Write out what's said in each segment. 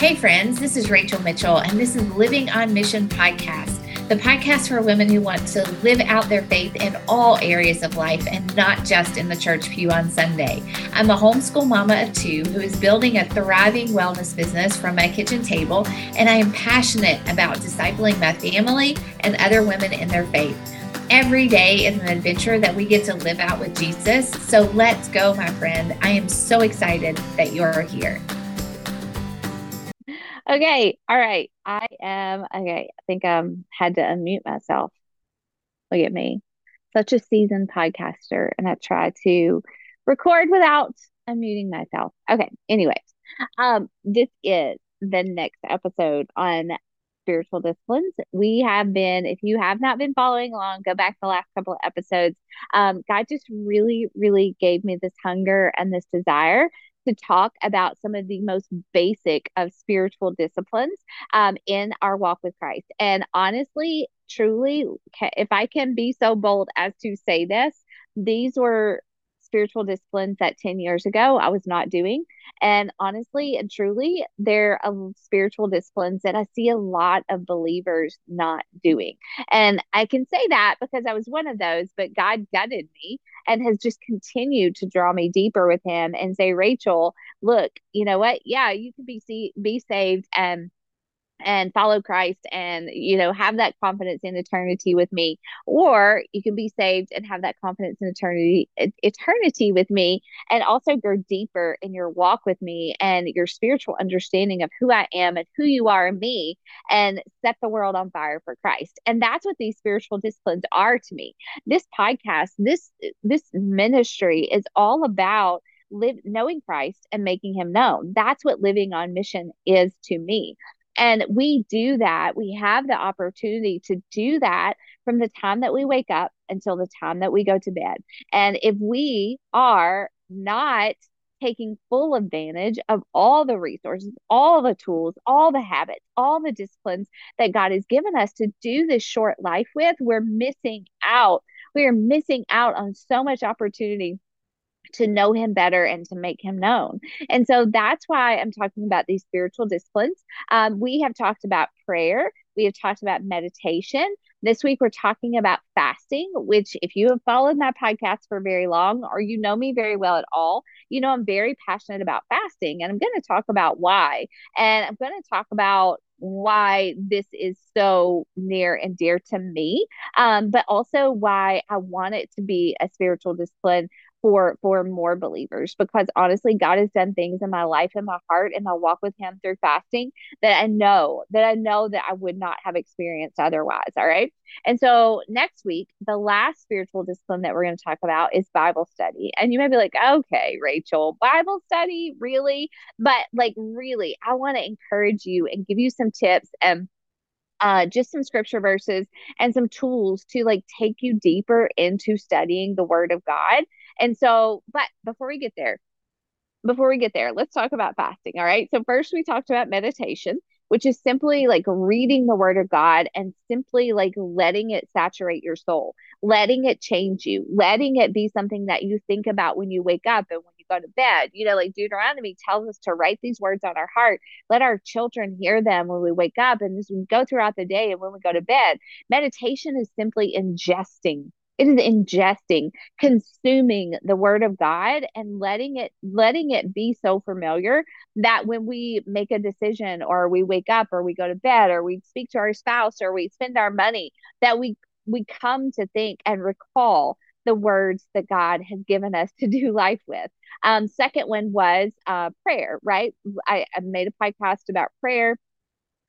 Hey, friends, this is Rachel Mitchell, and this is Living on Mission podcast, the podcast for women who want to live out their faith in all areas of life and not just in the church pew on Sunday. I'm a homeschool mama of two who is building a thriving wellness business from my kitchen table, and I am passionate about discipling my family and other women in their faith. Every day is an adventure that we get to live out with Jesus. So let's go, my friend. I am so excited that you're here. Okay, all right. I am okay. I think um had to unmute myself. Look at me. Such a seasoned podcaster, and I try to record without unmuting myself. Okay, anyways. Um, this is the next episode on spiritual disciplines. We have been, if you have not been following along, go back the last couple of episodes. Um, God just really, really gave me this hunger and this desire to talk about some of the most basic of spiritual disciplines um, in our walk with Christ. And honestly, truly, if I can be so bold as to say this, these were spiritual disciplines that 10 years ago I was not doing. And honestly and truly, they're um, spiritual disciplines that I see a lot of believers not doing. And I can say that because I was one of those, but God gutted me and has just continued to draw me deeper with Him and say, Rachel, look, you know what? Yeah, you can be see, be saved and and follow Christ and you know have that confidence in eternity with me or you can be saved and have that confidence in eternity eternity with me and also go deeper in your walk with me and your spiritual understanding of who I am and who you are in me and set the world on fire for Christ and that's what these spiritual disciplines are to me this podcast this this ministry is all about live knowing Christ and making him known. That's what living on mission is to me. And we do that. We have the opportunity to do that from the time that we wake up until the time that we go to bed. And if we are not taking full advantage of all the resources, all the tools, all the habits, all the disciplines that God has given us to do this short life with, we're missing out. We are missing out on so much opportunity to know him better and to make him known. And so that's why I'm talking about these spiritual disciplines. Um, we have talked about prayer, we have talked about meditation. This week, we're talking about fasting, which, if you have followed my podcast for very long or you know me very well at all, you know I'm very passionate about fasting. And I'm going to talk about why. And I'm going to talk about why this is so near and dear to me, um, but also why I want it to be a spiritual discipline for for more believers because honestly god has done things in my life in my heart and my walk with him through fasting that i know that i know that i would not have experienced otherwise all right? And so next week the last spiritual discipline that we're going to talk about is bible study. And you may be like okay rachel bible study? Really? But like really i want to encourage you and give you some tips and uh, just some scripture verses and some tools to like take you deeper into studying the word of God and so, but before we get there, before we get there, let's talk about fasting. All right. So, first, we talked about meditation, which is simply like reading the word of God and simply like letting it saturate your soul, letting it change you, letting it be something that you think about when you wake up and when go to bed. You know, like Deuteronomy tells us to write these words on our heart, let our children hear them when we wake up and as we go throughout the day and when we go to bed. Meditation is simply ingesting it is ingesting consuming the word of god and letting it letting it be so familiar that when we make a decision or we wake up or we go to bed or we speak to our spouse or we spend our money that we we come to think and recall the words that God has given us to do life with. Um, second one was uh, prayer, right? I, I made a podcast about prayer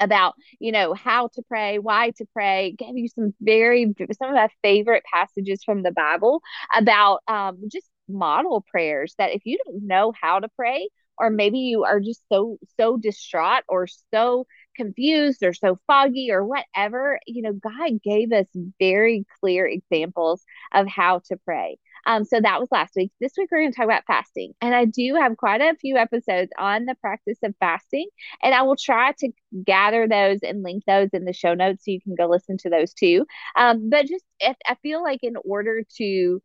about you know how to pray why to pray gave you some very some of my favorite passages from the bible about um, just model prayers that if you don't know how to pray or maybe you are just so so distraught or so confused or so foggy or whatever you know god gave us very clear examples of how to pray um, so that was last week. This week we're going to talk about fasting, and I do have quite a few episodes on the practice of fasting, and I will try to gather those and link those in the show notes so you can go listen to those too. Um, but just if, I feel like in order to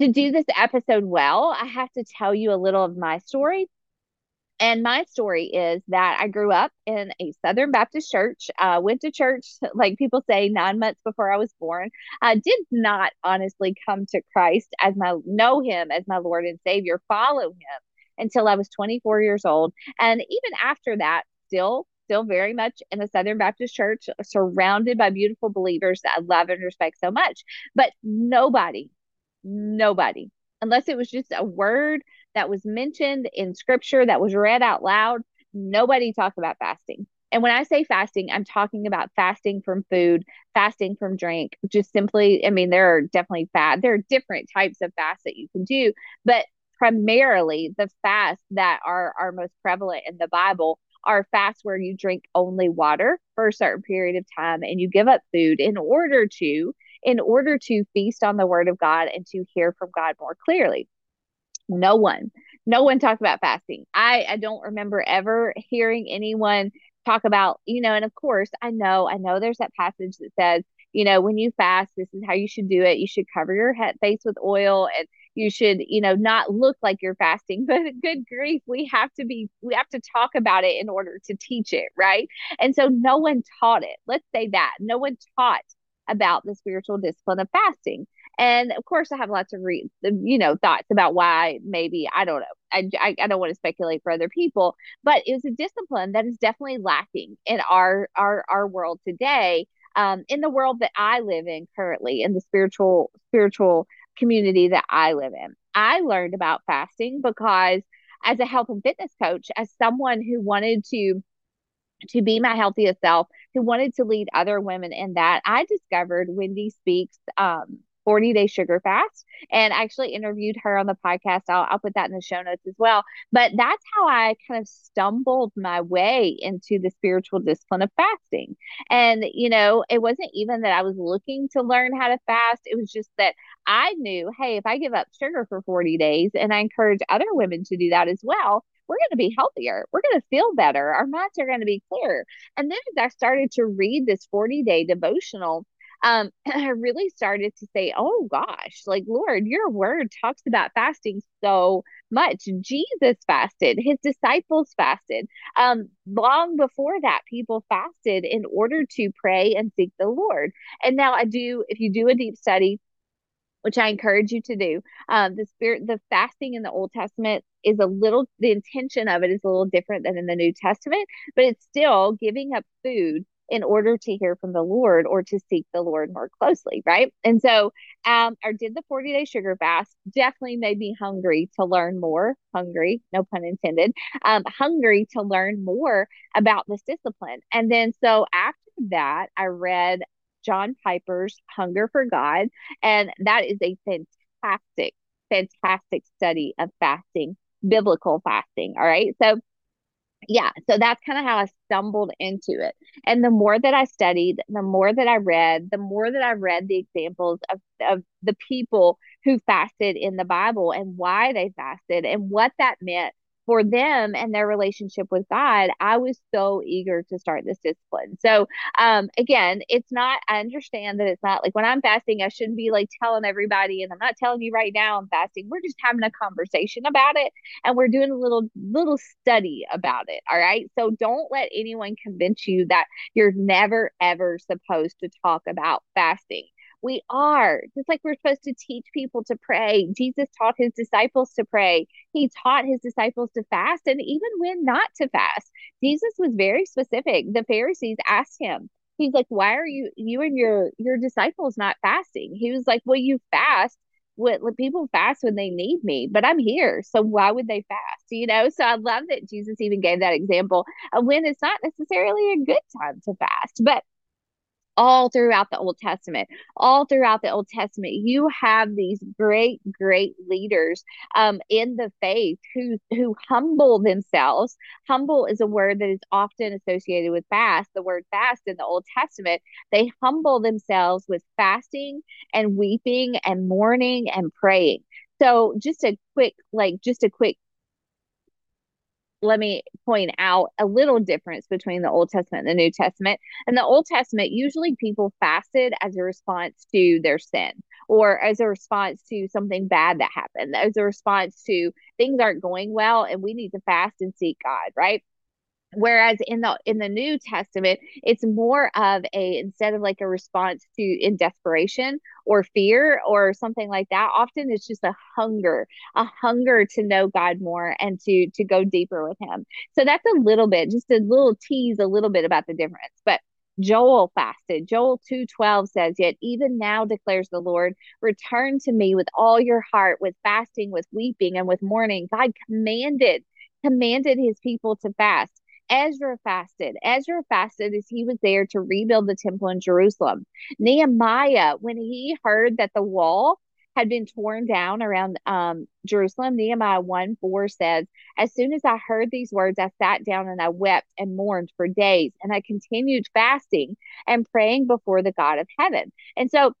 to do this episode well, I have to tell you a little of my story and my story is that I grew up in a Southern Baptist church, uh, went to church, like people say, nine months before I was born. I did not honestly come to Christ as my, know him as my Lord and Savior, follow him until I was 24 years old. And even after that, still still very much in the Southern Baptist Church, surrounded by beautiful believers that I love and respect so much. But nobody, nobody, unless it was just a word that was mentioned in scripture that was read out loud, nobody talked about fasting. And when I say fasting, I'm talking about fasting from food, fasting from drink, just simply, I mean, there are definitely fat, there are different types of fast that you can do, but primarily the fasts that are, are most prevalent in the Bible are fasts where you drink only water for a certain period of time and you give up food in order to in order to feast on the word of God and to hear from God more clearly. No one, no one talked about fasting. I, I don't remember ever hearing anyone talk about, you know, and of course, I know, I know there's that passage that says, you know, when you fast, this is how you should do it. You should cover your head face with oil and you should, you know, not look like you're fasting. But good grief, we have to be, we have to talk about it in order to teach it, right? And so no one taught it. Let's say that. No one taught about the spiritual discipline of fasting. And of course, I have lots of re- you know thoughts about why maybe I don't know. I, I, don't want to speculate for other people, but it's a discipline that is definitely lacking in our our our world today. Um, in the world that I live in currently, in the spiritual spiritual community that I live in, I learned about fasting because as a health and fitness coach, as someone who wanted to to be my healthiest self, who wanted to lead other women in that, I discovered Wendy Speake's um, 40 day sugar fast and actually interviewed her on the podcast. I'll, I'll put that in the show notes as well. But that's how I kind of stumbled my way into the spiritual discipline of fasting. And, you know, it wasn't even that I was looking to learn how to fast, it was just that I knew, hey, if I give up sugar for 40 days and I encourage other women to do that as well, we're going to be healthier. We're going to feel better. Our minds are going to be clearer. And then as I started to read this 40 day devotional, um, I really started to say, oh gosh, like Lord, your word talks about fasting so much. Jesus fasted, his disciples fasted. Um, long before that, people fasted in order to pray and seek the Lord. And now I do, if you do a deep study, which I encourage you to do. Um, the spirit, the fasting in the Old Testament is a little, the intention of it is a little different than in the New Testament, but it's still giving up food in order to hear from the Lord or to seek the Lord more closely, right? And so um, I did the 40 day sugar fast, definitely made me hungry to learn more, hungry, no pun intended, um, hungry to learn more about this discipline. And then so after that, I read John Piper's Hunger for God, and that is a fantastic, fantastic study of fasting, biblical fasting. All right. So yeah, so that's kind of how I stumbled into it. And the more that I studied, the more that I read, the more that I read the examples of, of the people who fasted in the Bible and why they fasted and what that meant for them and their relationship with God, I was so eager to start this discipline. So, um, again, it's not, I understand that it's not like when I'm fasting, I shouldn't be like telling everybody, and I'm not telling you right now I'm fasting. We're just having a conversation about it and we're doing a little, little study about it. All right. So don't let anyone convince you that you're never, ever supposed to talk about fasting. We are just like we're supposed to teach people to pray. Jesus taught his disciples to pray. He taught his disciples to fast and even when not to fast. Jesus was very specific. The Pharisees asked him, He's like, Why are you you and your your disciples not fasting? He was like, Well, you fast what people fast when they need me, but I'm here. So why would they fast? You know, so I love that Jesus even gave that example of when it's not necessarily a good time to fast. But all throughout the Old Testament. All throughout the Old Testament, you have these great, great leaders um, in the faith who who humble themselves. Humble is a word that is often associated with fast. The word fast in the Old Testament, they humble themselves with fasting and weeping and mourning and praying. So just a quick, like just a quick let me point out a little difference between the Old Testament and the New Testament. In the Old Testament, usually people fasted as a response to their sin or as a response to something bad that happened, as a response to things aren't going well and we need to fast and seek God, right? Whereas in the in the new testament it's more of a instead of like a response to in desperation or fear or something like that often it's just a hunger a hunger to know god more and to to go deeper with him so that's a little bit just a little tease a little bit about the difference but Joel fasted. Joel 2:12 says, "Yet even now declares the Lord, return to me with all your heart, with fasting, with weeping, and with mourning." God commanded commanded his people to fast. Ezra fasted. Ezra fasted as he was there to rebuild the temple in Jerusalem. Nehemiah, when he heard that the wall had been torn down around um, Jerusalem, Nehemiah 1 4 says, As soon as I heard these words, I sat down and I wept and mourned for days. And I continued fasting and praying before the God of heaven. And so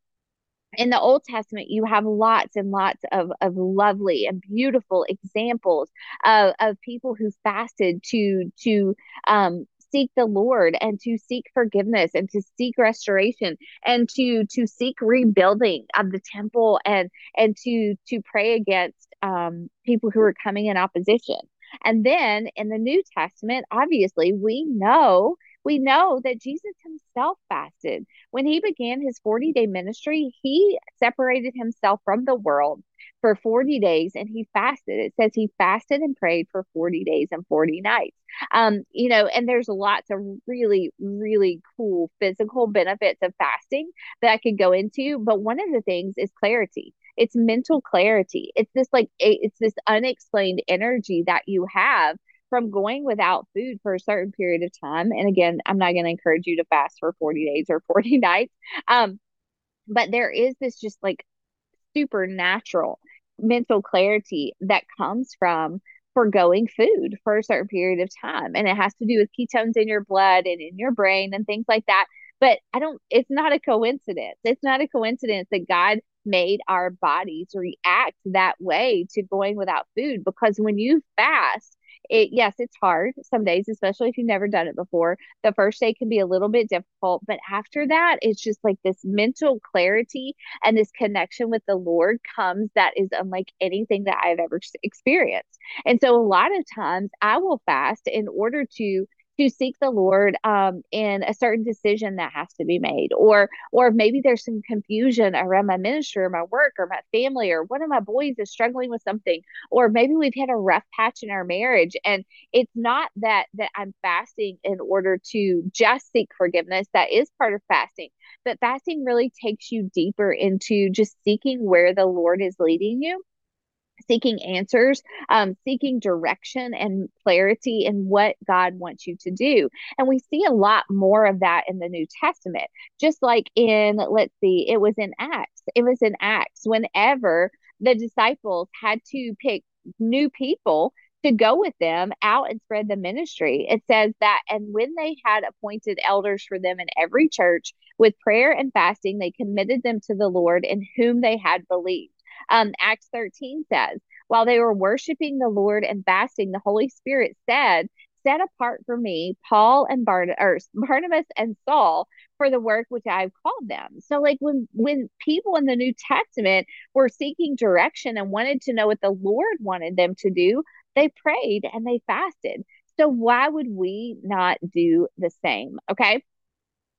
in the Old Testament, you have lots and lots of, of lovely and beautiful examples of, of people who fasted to to um, seek the Lord and to seek forgiveness and to seek restoration and to to seek rebuilding of the temple and and to to pray against um, people who are coming in opposition. And then in the New Testament, obviously, we know we know that Jesus himself fasted. When he began his 40 day ministry, he separated himself from the world for 40 days and he fasted. It says he fasted and prayed for 40 days and 40 nights. Um, you know, and there's lots of really, really cool physical benefits of fasting that I could go into. But one of the things is clarity it's mental clarity it's this like it's this unexplained energy that you have from going without food for a certain period of time. And again, I'm not going to encourage you to fast for 40 days or 40 nights. Um, but there is this just like supernatural mental clarity that comes from foregoing food for a certain period of time. And it has to do with ketones in your blood and in your brain and things like that. But I don't, it's not a coincidence. It's not a coincidence that God made our bodies react that way to going without food because when you fast, it yes it's hard some days especially if you've never done it before. The first day can be a little bit difficult but after that it's just like this mental clarity and this connection with the lord comes that is unlike anything that i've ever experienced. And so a lot of times i will fast in order to to seek the Lord um, in a certain decision that has to be made, or or maybe there's some confusion around my ministry or my work or my family, or one of my boys is struggling with something, or maybe we've had a rough patch in our marriage, and it's not that that I'm fasting in order to just seek forgiveness. That is part of fasting, but fasting really takes you deeper into just seeking where the Lord is leading you seeking answers, um, seeking direction and clarity in what God wants you to do. And we see a lot more of that in the New Testament. Just like in, let's see, it was in Acts. It was in Acts whenever the disciples had to pick new people to go with them out and spread the ministry. It says that, and when they had appointed elders for them in every church with prayer and fasting, they committed them to the Lord in whom they had believed. Um, Acts 13 says, while they were worshiping the Lord and fasting, the Holy Spirit said, Set apart for me Paul and Barn- or Barnabas and Saul for the work which I've called them. So, like when when people in the New Testament were seeking direction and wanted to know what the Lord wanted them to do, they prayed and they fasted. So why would we not do the same? Okay.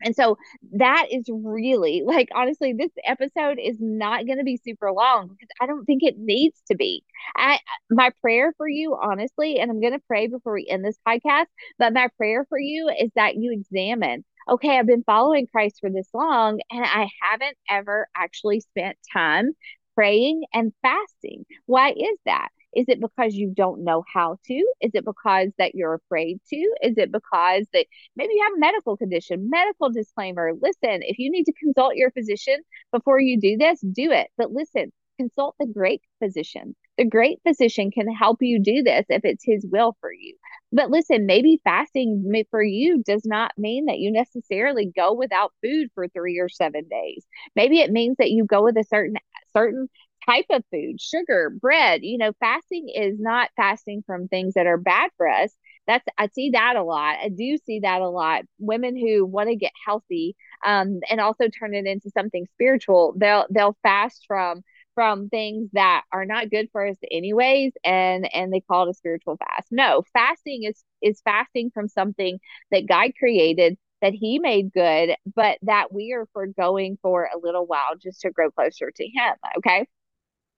And so that is really like honestly, this episode is not going to be super long because I don't think it needs to be. I my prayer for you, honestly, and I'm going to pray before we end this podcast, but my prayer for you is that you examine. Okay, I've been following Christ for this long, and I haven't ever actually spent time praying and fasting. Why is that? Is it because you don't know how to? Is it because that you're afraid to? Is it because that maybe you have a medical condition? Medical disclaimer listen, if you need to consult your physician before you do this, do it. But listen, consult the great physician. The great physician can help you do this if it's his will for you. But listen, maybe fasting for you does not mean that you necessarily go without food for three or seven days. Maybe it means that you go with a certain certain type of food, sugar, bread. You know, fasting is not fasting from things that are bad for us. That's I see that a lot. I do see that a lot. Women who want to get healthy um, and also turn it into something spiritual, they'll they'll fast from from things that are not good for us anyways and and they call it a spiritual fast no fasting is is fasting from something that god created that he made good but that we are foregoing for a little while just to grow closer to him okay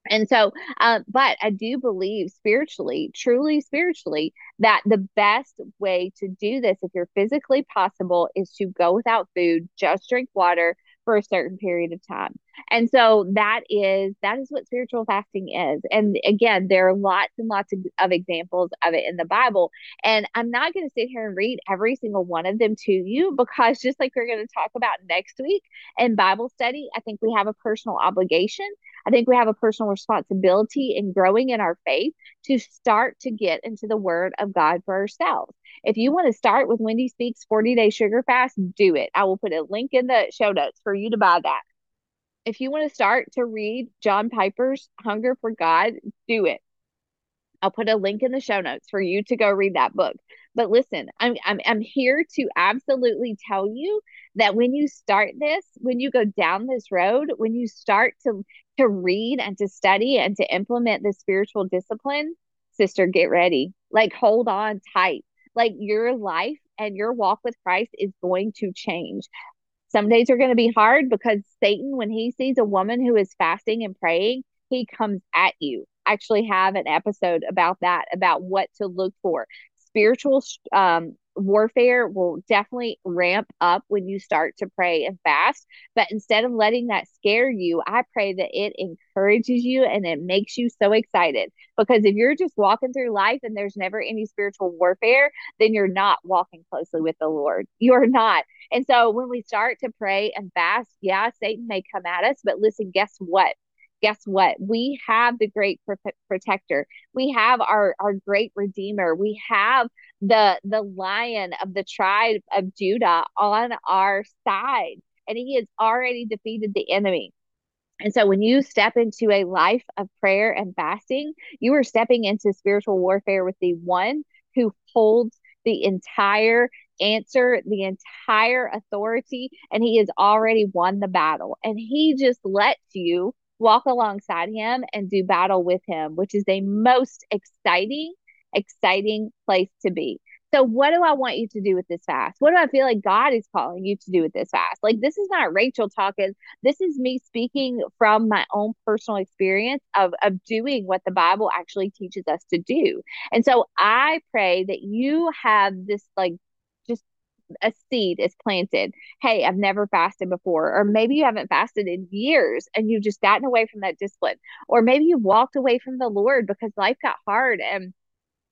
and so, um, but I do believe spiritually, truly spiritually, that the best way to do this, if you're physically possible, is to go without food, just drink water, for a certain period of time. And so that is that is what spiritual fasting is. And again, there are lots and lots of, of examples of it in the Bible. And I'm not going to sit here and read every single one of them to you because just like we're going to talk about next week in Bible study, I think we have a personal obligation. I think we have a personal responsibility in growing in our faith to start to get into the word of God for ourselves. If you want to start with Wendy Speake's 40 Day Sugar Fast, do it. I will put a link in the show notes for you to buy that. If you want to start to read John Piper's Hunger for God, do it. I'll put a link in the show notes for you to go read that book. But listen, I'm, I'm I'm here to absolutely tell you that when you start this, when you go down this road, when you start to to read and to study and to implement the spiritual discipline, sister, get ready. Like hold on tight like your life and your walk with Christ is going to change. Some days are going to be hard because Satan, when he sees a woman who is fasting and praying, he comes at you. Actually have an episode about that, about what to look for. Spiritual um, warfare will definitely ramp up when you start to pray and fast. But instead of letting that scare you, I pray that it encourages you and it makes you so excited. Because if you're just walking through life and there's never any spiritual warfare, then you're not walking closely with the Lord. You're not. And so when we start to pray and fast, yeah, Satan may come at us, but listen, guess what? Guess what? We have the great pro- protector. We have our our great redeemer. We have the the lion of the tribe of Judah on our side, and he has already defeated the enemy. And so when you step into a life of prayer and fasting, you are stepping into spiritual warfare with the one who holds the entire answer, the entire authority, and he has already won the battle. And he just lets you walk alongside him and do battle with him, which is a most exciting, exciting place to be. So, what do I want you to do with this fast? What do I feel like God is calling you to do with this fast? Like, this is not Rachel talking. This is me speaking from my own personal experience of, of doing what the Bible actually teaches us to do. And so, I pray that you have this like a seed is planted. Hey, I've never fasted before. Or maybe you haven't fasted in years and you've just gotten away from that discipline. Or maybe you've walked away from the Lord because life got hard and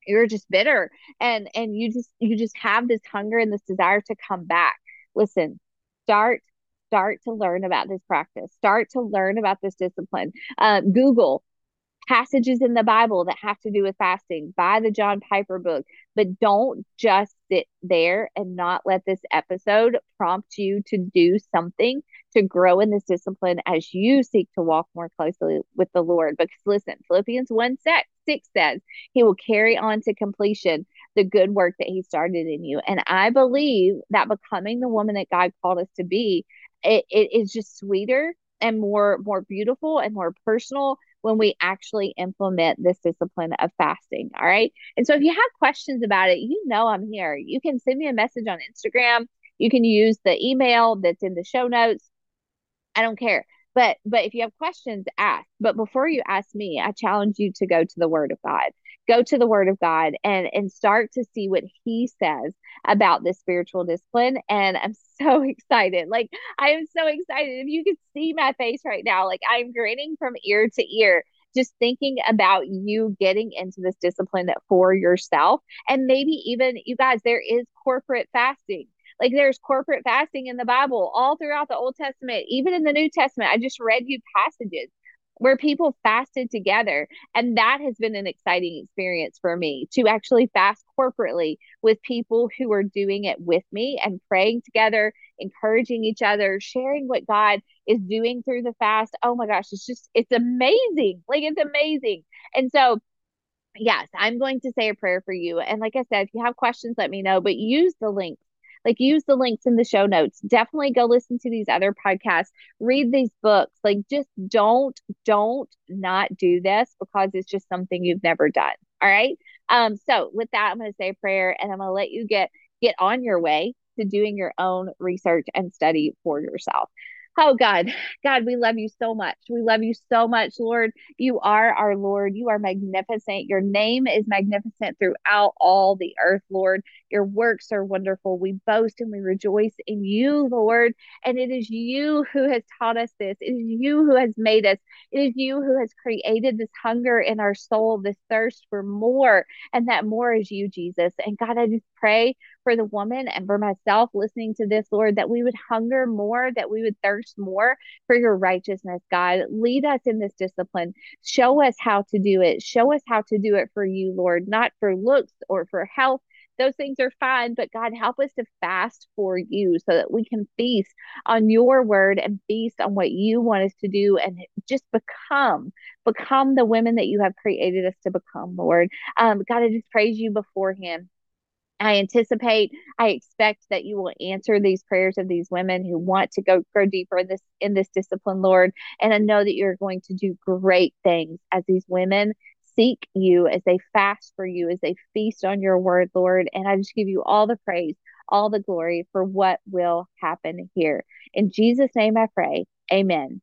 you're just bitter and and you just you just have this hunger and this desire to come back. Listen, start start to learn about this practice. Start to learn about this discipline. Uh, Google passages in the Bible that have to do with fasting. Buy the John Piper book, but don't just sit there and not let this episode prompt you to do something to grow in this discipline as you seek to walk more closely with the Lord. Because listen, Philippians 1 6 says, He will carry on to completion the good work that He started in you. And I believe that becoming the woman that God called us to be, it, it is just sweeter and more more beautiful and more personal when we actually implement this discipline of fasting. All right. And so if you have questions about it, you know I'm here. You can send me a message on Instagram. You can use the email that's in the show notes. I don't care. But but if you have questions, ask. But before you ask me, I challenge you to go to the Word of God. Go to the Word of God and and start to see what He says about this spiritual discipline. And I'm so excited. Like I am so excited. If you could see my face right now, like I'm grinning from ear to ear just thinking about you getting into this discipline for yourself. And maybe even you guys, there is corporate fasting. Like there's corporate fasting in the Bible all throughout the Old Testament, even in the New Testament. I just read you passages where people fasted together. And that has been an exciting experience for me to actually fast corporately with people who are doing it with me and praying together, encouraging each other, sharing what God is doing through the fast. Oh my gosh, it's just, it's amazing. Like, it's amazing. And so, yes, I'm going to say a prayer for you. And like I said, if you have questions, let me know, but use the links like use the links in the show notes. Definitely go listen to these other podcasts. Read these books. Like just don't don't not do this because it's just something you've never done. All right? Um so with that i'm going to say a prayer and i'm going to let you get get on your way to doing your own research and study for yourself Oh God, God, we love you so much. We love you so much, Lord. You are our Lord. You are magnificent. Your name is magnificent throughout all the earth, Lord. Your works are wonderful. We boast and we rejoice in you, Lord. And it is you who has taught us this. It is you who has made us. It is you who has created this hunger in our soul, this thirst for more. And that more is you, Jesus. And God, I just pray for the woman and for myself listening to this, Lord, that we would hunger more, that we would thirst more for your righteousness, God. Lead us in this discipline. Show us how to do it. Show us how to do it for you, Lord, not for looks or for health. Those things are fine, but God, help us to fast for you so that we can feast on your word and feast on what you want us to do and just become, become the women that you have created us to become, Lord. Um, God, I just praise you beforehand I anticipate, I expect that you will answer these prayers of these women who want to go grow deeper in this in this discipline, Lord. And I know that you're going to do great things as these women seek you, as they fast for you, as they feast on your word, Lord. And I just give you all the praise, all the glory for what will happen here. In Jesus' name I pray. Amen.